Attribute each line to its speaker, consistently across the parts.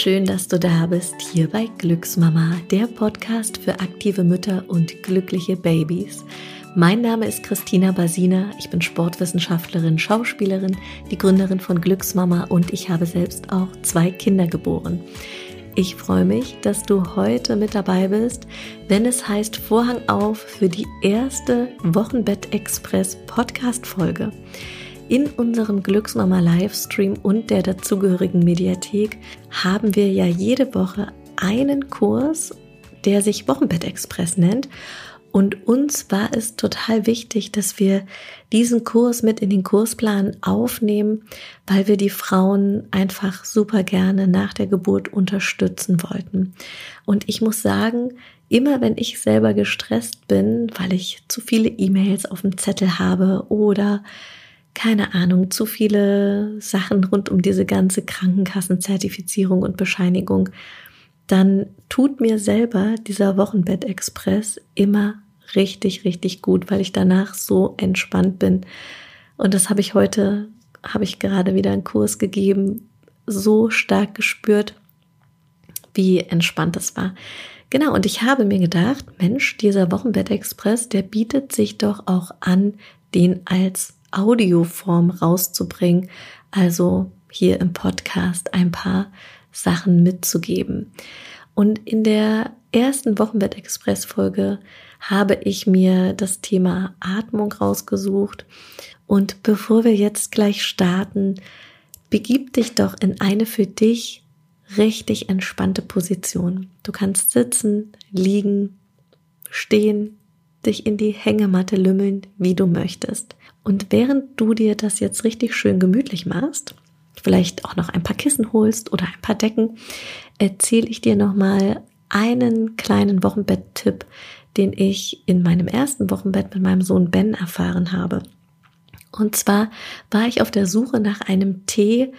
Speaker 1: schön, dass du da bist, hier bei Glücksmama, der Podcast für aktive Mütter und glückliche Babys. Mein Name ist Christina Basina, ich bin Sportwissenschaftlerin, Schauspielerin, die Gründerin von Glücksmama und ich habe selbst auch zwei Kinder geboren. Ich freue mich, dass du heute mit dabei bist, wenn es heißt Vorhang auf für die erste Wochenbett Express Podcast Folge. In unserem Glücksmama Livestream und der dazugehörigen Mediathek haben wir ja jede Woche einen Kurs, der sich Wochenbett Express nennt. Und uns war es total wichtig, dass wir diesen Kurs mit in den Kursplan aufnehmen, weil wir die Frauen einfach super gerne nach der Geburt unterstützen wollten. Und ich muss sagen, immer wenn ich selber gestresst bin, weil ich zu viele E-Mails auf dem Zettel habe oder keine Ahnung, zu viele Sachen rund um diese ganze Krankenkassenzertifizierung und Bescheinigung, dann tut mir selber dieser Wochenbett-Express immer richtig, richtig gut, weil ich danach so entspannt bin. Und das habe ich heute, habe ich gerade wieder einen Kurs gegeben, so stark gespürt, wie entspannt es war. Genau, und ich habe mir gedacht, Mensch, dieser Wochenbett-Express, der bietet sich doch auch an, den als Audioform rauszubringen, also hier im Podcast ein paar Sachen mitzugeben. Und in der ersten Wochenbett Express Folge habe ich mir das Thema Atmung rausgesucht. Und bevor wir jetzt gleich starten, begib dich doch in eine für dich richtig entspannte Position. Du kannst sitzen, liegen, stehen, dich in die Hängematte lümmeln, wie du möchtest. Und während du dir das jetzt richtig schön gemütlich machst, vielleicht auch noch ein paar Kissen holst oder ein paar Decken, erzähle ich dir nochmal einen kleinen Wochenbett-Tipp, den ich in meinem ersten Wochenbett mit meinem Sohn Ben erfahren habe. Und zwar war ich auf der Suche nach einem Tee,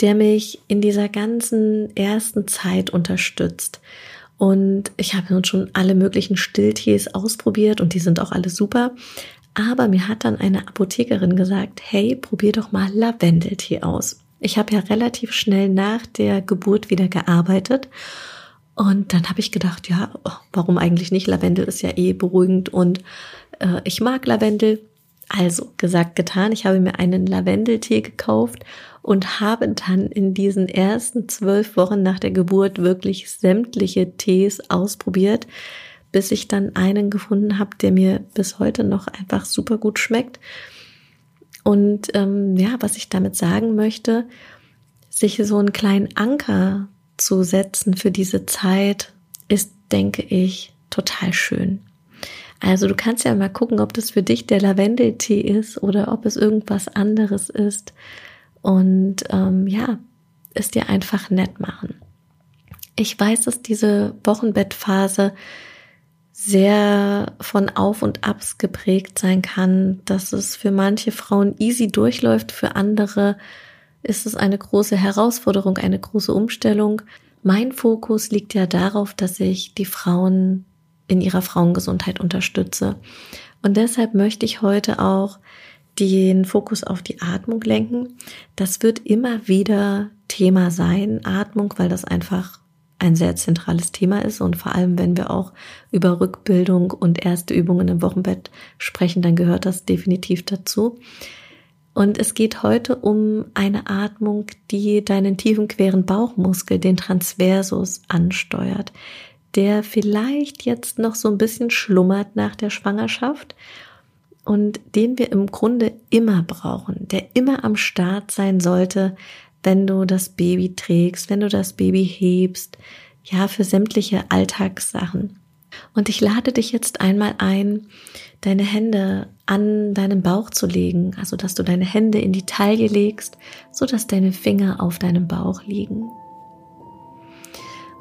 Speaker 1: der mich in dieser ganzen ersten Zeit unterstützt. Und ich habe nun schon alle möglichen Stilltees ausprobiert und die sind auch alle super. Aber mir hat dann eine Apothekerin gesagt, hey, probier doch mal Lavendeltee aus. Ich habe ja relativ schnell nach der Geburt wieder gearbeitet. Und dann habe ich gedacht, ja, warum eigentlich nicht? Lavendel ist ja eh beruhigend und äh, ich mag Lavendel. Also gesagt, getan. Ich habe mir einen Lavendeltee gekauft und habe dann in diesen ersten zwölf Wochen nach der Geburt wirklich sämtliche Tees ausprobiert bis ich dann einen gefunden habe, der mir bis heute noch einfach super gut schmeckt. Und ähm, ja, was ich damit sagen möchte, sich so einen kleinen Anker zu setzen für diese Zeit, ist, denke ich, total schön. Also du kannst ja mal gucken, ob das für dich der Lavendeltee ist oder ob es irgendwas anderes ist. Und ähm, ja, es dir einfach nett machen. Ich weiß, dass diese Wochenbettphase sehr von Auf und Abs geprägt sein kann, dass es für manche Frauen easy durchläuft, für andere ist es eine große Herausforderung, eine große Umstellung. Mein Fokus liegt ja darauf, dass ich die Frauen in ihrer Frauengesundheit unterstütze. Und deshalb möchte ich heute auch den Fokus auf die Atmung lenken. Das wird immer wieder Thema sein, Atmung, weil das einfach ein sehr zentrales Thema ist und vor allem, wenn wir auch über Rückbildung und erste Übungen im Wochenbett sprechen, dann gehört das definitiv dazu. Und es geht heute um eine Atmung, die deinen tiefen queren Bauchmuskel, den Transversus, ansteuert, der vielleicht jetzt noch so ein bisschen schlummert nach der Schwangerschaft und den wir im Grunde immer brauchen, der immer am Start sein sollte, wenn du das Baby trägst, wenn du das Baby hebst, ja, für sämtliche Alltagssachen. Und ich lade dich jetzt einmal ein, deine Hände an deinen Bauch zu legen, also dass du deine Hände in die Taille legst, so dass deine Finger auf deinem Bauch liegen.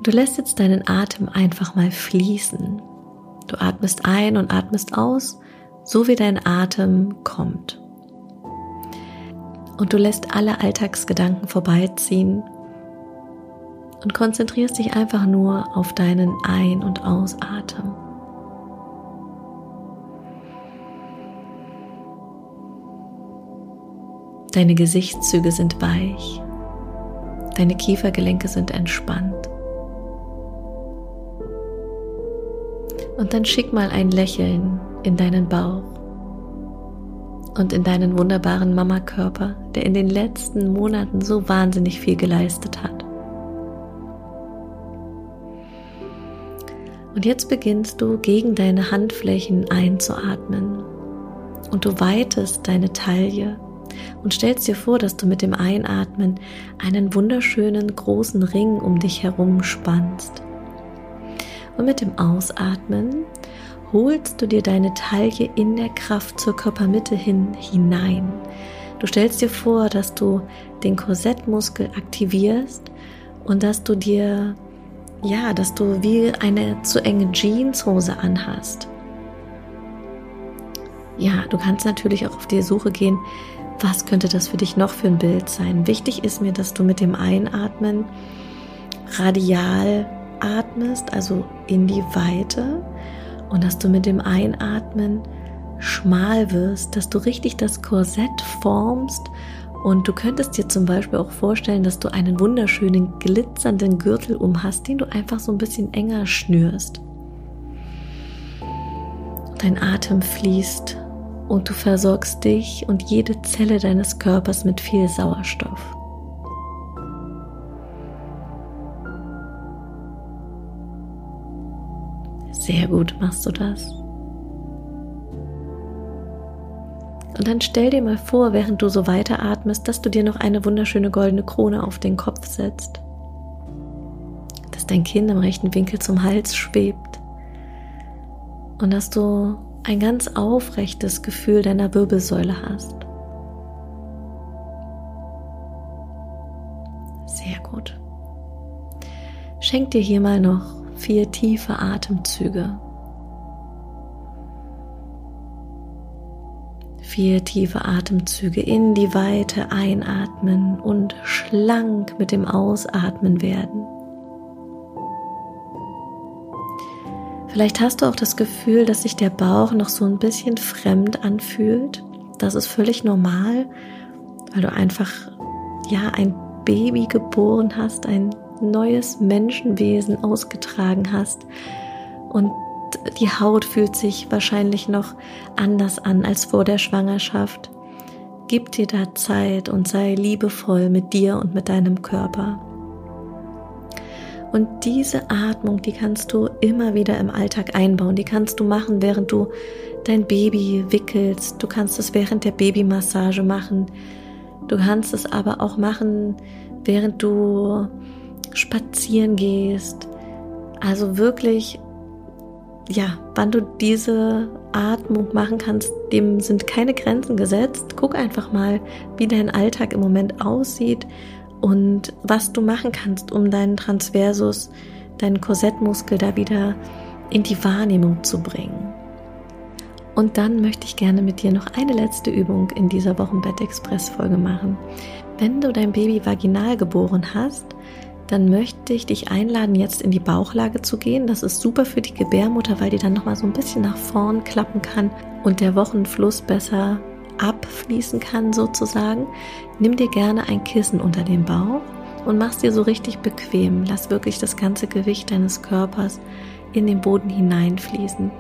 Speaker 1: Du lässt jetzt deinen Atem einfach mal fließen. Du atmest ein und atmest aus, so wie dein Atem kommt und du lässt alle Alltagsgedanken vorbeiziehen und konzentrierst dich einfach nur auf deinen Ein- und Ausatmen. Deine Gesichtszüge sind weich. Deine Kiefergelenke sind entspannt. Und dann schick mal ein Lächeln in deinen Bauch und in deinen wunderbaren Mamakörper, der in den letzten Monaten so wahnsinnig viel geleistet hat. Und jetzt beginnst du gegen deine Handflächen einzuatmen und du weitest deine Taille und stellst dir vor, dass du mit dem Einatmen einen wunderschönen großen Ring um dich herum spannst. Und mit dem Ausatmen holst du dir deine Taille in der Kraft zur Körpermitte hin hinein. Du stellst dir vor, dass du den Korsettmuskel aktivierst und dass du dir, ja, dass du wie eine zu enge Jeanshose anhast. Ja, du kannst natürlich auch auf die Suche gehen, was könnte das für dich noch für ein Bild sein. Wichtig ist mir, dass du mit dem Einatmen radial atmest, also in die Weite und dass du mit dem Einatmen schmal wirst, dass du richtig das Korsett formst und du könntest dir zum Beispiel auch vorstellen, dass du einen wunderschönen glitzernden Gürtel um hast, den du einfach so ein bisschen enger schnürst. Dein Atem fließt und du versorgst dich und jede Zelle deines Körpers mit viel Sauerstoff. Sehr gut machst du das. Und dann stell dir mal vor, während du so weiteratmest, dass du dir noch eine wunderschöne goldene Krone auf den Kopf setzt. Dass dein Kinn im rechten Winkel zum Hals schwebt. Und dass du ein ganz aufrechtes Gefühl deiner Wirbelsäule hast. Sehr gut. Schenk dir hier mal noch vier tiefe Atemzüge. Vier tiefe Atemzüge in die Weite einatmen und schlank mit dem Ausatmen werden. Vielleicht hast du auch das Gefühl, dass sich der Bauch noch so ein bisschen fremd anfühlt. Das ist völlig normal, weil du einfach ja ein Baby geboren hast, ein neues Menschenwesen ausgetragen hast. Und die Haut fühlt sich wahrscheinlich noch anders an als vor der Schwangerschaft. Gib dir da Zeit und sei liebevoll mit dir und mit deinem Körper. Und diese Atmung, die kannst du immer wieder im Alltag einbauen. Die kannst du machen, während du dein Baby wickelst. Du kannst es während der Babymassage machen. Du kannst es aber auch machen, während du spazieren gehst. Also wirklich, ja, wann du diese Atmung machen kannst, dem sind keine Grenzen gesetzt. Guck einfach mal, wie dein Alltag im Moment aussieht und was du machen kannst, um deinen Transversus, deinen Korsettmuskel da wieder in die Wahrnehmung zu bringen. Und dann möchte ich gerne mit dir noch eine letzte Übung in dieser Wochenbett-Express-Folge machen. Wenn du dein Baby vaginal geboren hast, dann möchte ich dich einladen, jetzt in die Bauchlage zu gehen. Das ist super für die Gebärmutter, weil die dann nochmal so ein bisschen nach vorn klappen kann und der Wochenfluss besser abfließen kann sozusagen. Nimm dir gerne ein Kissen unter den Bauch und mach es dir so richtig bequem. Lass wirklich das ganze Gewicht deines Körpers in den Boden hineinfließen.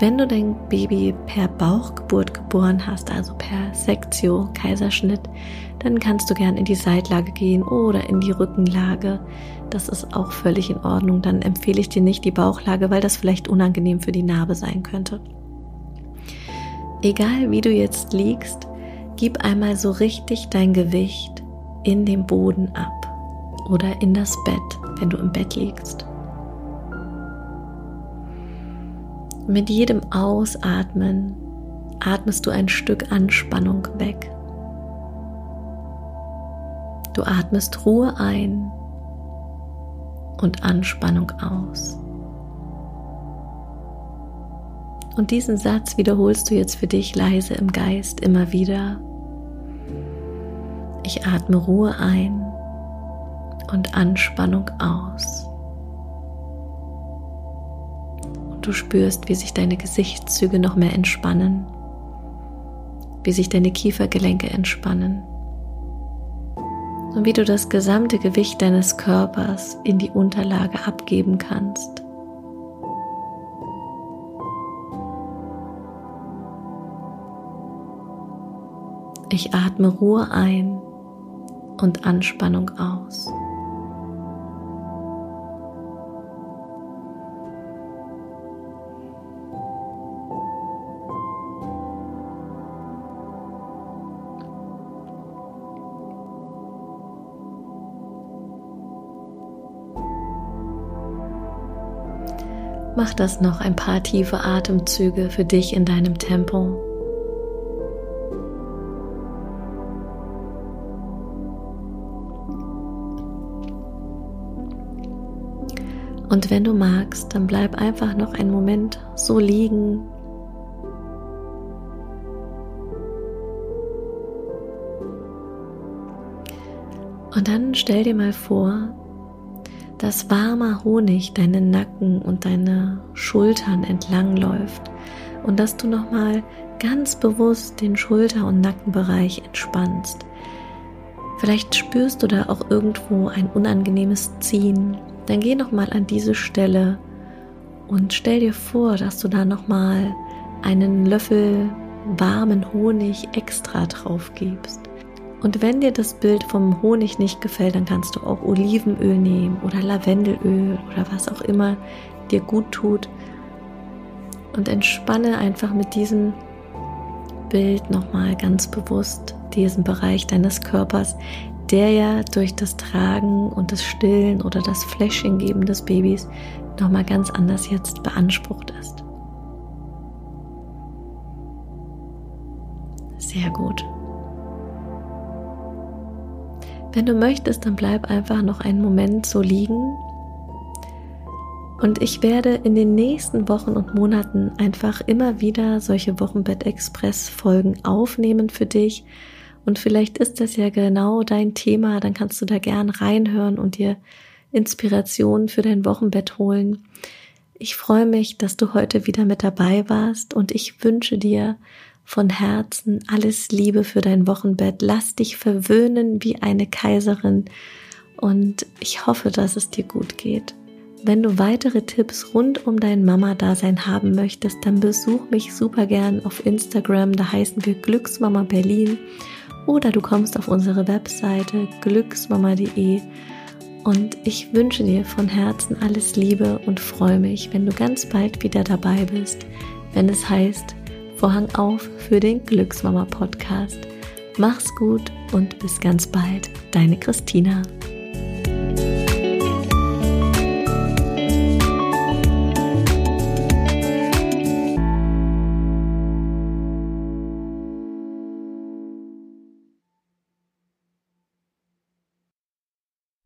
Speaker 1: Wenn du dein Baby per Bauchgeburt geboren hast, also per Sektio, Kaiserschnitt, dann kannst du gern in die Seitlage gehen oder in die Rückenlage. Das ist auch völlig in Ordnung. Dann empfehle ich dir nicht die Bauchlage, weil das vielleicht unangenehm für die Narbe sein könnte. Egal wie du jetzt liegst, gib einmal so richtig dein Gewicht in den Boden ab oder in das Bett, wenn du im Bett liegst. Mit jedem Ausatmen atmest du ein Stück Anspannung weg. Du atmest Ruhe ein und Anspannung aus. Und diesen Satz wiederholst du jetzt für dich leise im Geist immer wieder. Ich atme Ruhe ein und Anspannung aus. Du spürst, wie sich deine Gesichtszüge noch mehr entspannen, wie sich deine Kiefergelenke entspannen, und wie du das gesamte Gewicht deines Körpers in die Unterlage abgeben kannst. Ich atme Ruhe ein und Anspannung aus. Mach das noch ein paar tiefe Atemzüge für dich in deinem Tempo. Und wenn du magst, dann bleib einfach noch einen Moment so liegen. Und dann stell dir mal vor, dass warmer Honig deinen Nacken und deine Schultern entlang läuft und dass du nochmal ganz bewusst den Schulter- und Nackenbereich entspannst. Vielleicht spürst du da auch irgendwo ein unangenehmes Ziehen. Dann geh nochmal an diese Stelle und stell dir vor, dass du da nochmal einen Löffel warmen Honig extra drauf gibst. Und wenn dir das Bild vom Honig nicht gefällt, dann kannst du auch Olivenöl nehmen oder Lavendelöl oder was auch immer dir gut tut. Und entspanne einfach mit diesem Bild nochmal ganz bewusst diesen Bereich deines Körpers, der ja durch das Tragen und das Stillen oder das Fläschchen geben des Babys nochmal ganz anders jetzt beansprucht ist. Sehr gut. Wenn du möchtest, dann bleib einfach noch einen Moment so liegen. Und ich werde in den nächsten Wochen und Monaten einfach immer wieder solche Wochenbett-Express-Folgen aufnehmen für dich. Und vielleicht ist das ja genau dein Thema, dann kannst du da gern reinhören und dir Inspiration für dein Wochenbett holen. Ich freue mich, dass du heute wieder mit dabei warst und ich wünsche dir von Herzen alles Liebe für dein Wochenbett. Lass dich verwöhnen wie eine Kaiserin und ich hoffe, dass es dir gut geht. Wenn du weitere Tipps rund um dein Mama-Dasein haben möchtest, dann besuch mich super gern auf Instagram, da heißen wir Glücksmama Berlin oder du kommst auf unsere Webseite glücksmama.de und ich wünsche dir von Herzen alles Liebe und freue mich, wenn du ganz bald wieder dabei bist, wenn es heißt, Vorhang auf für den Glücksmama Podcast. Mach's gut und bis ganz bald, deine Christina.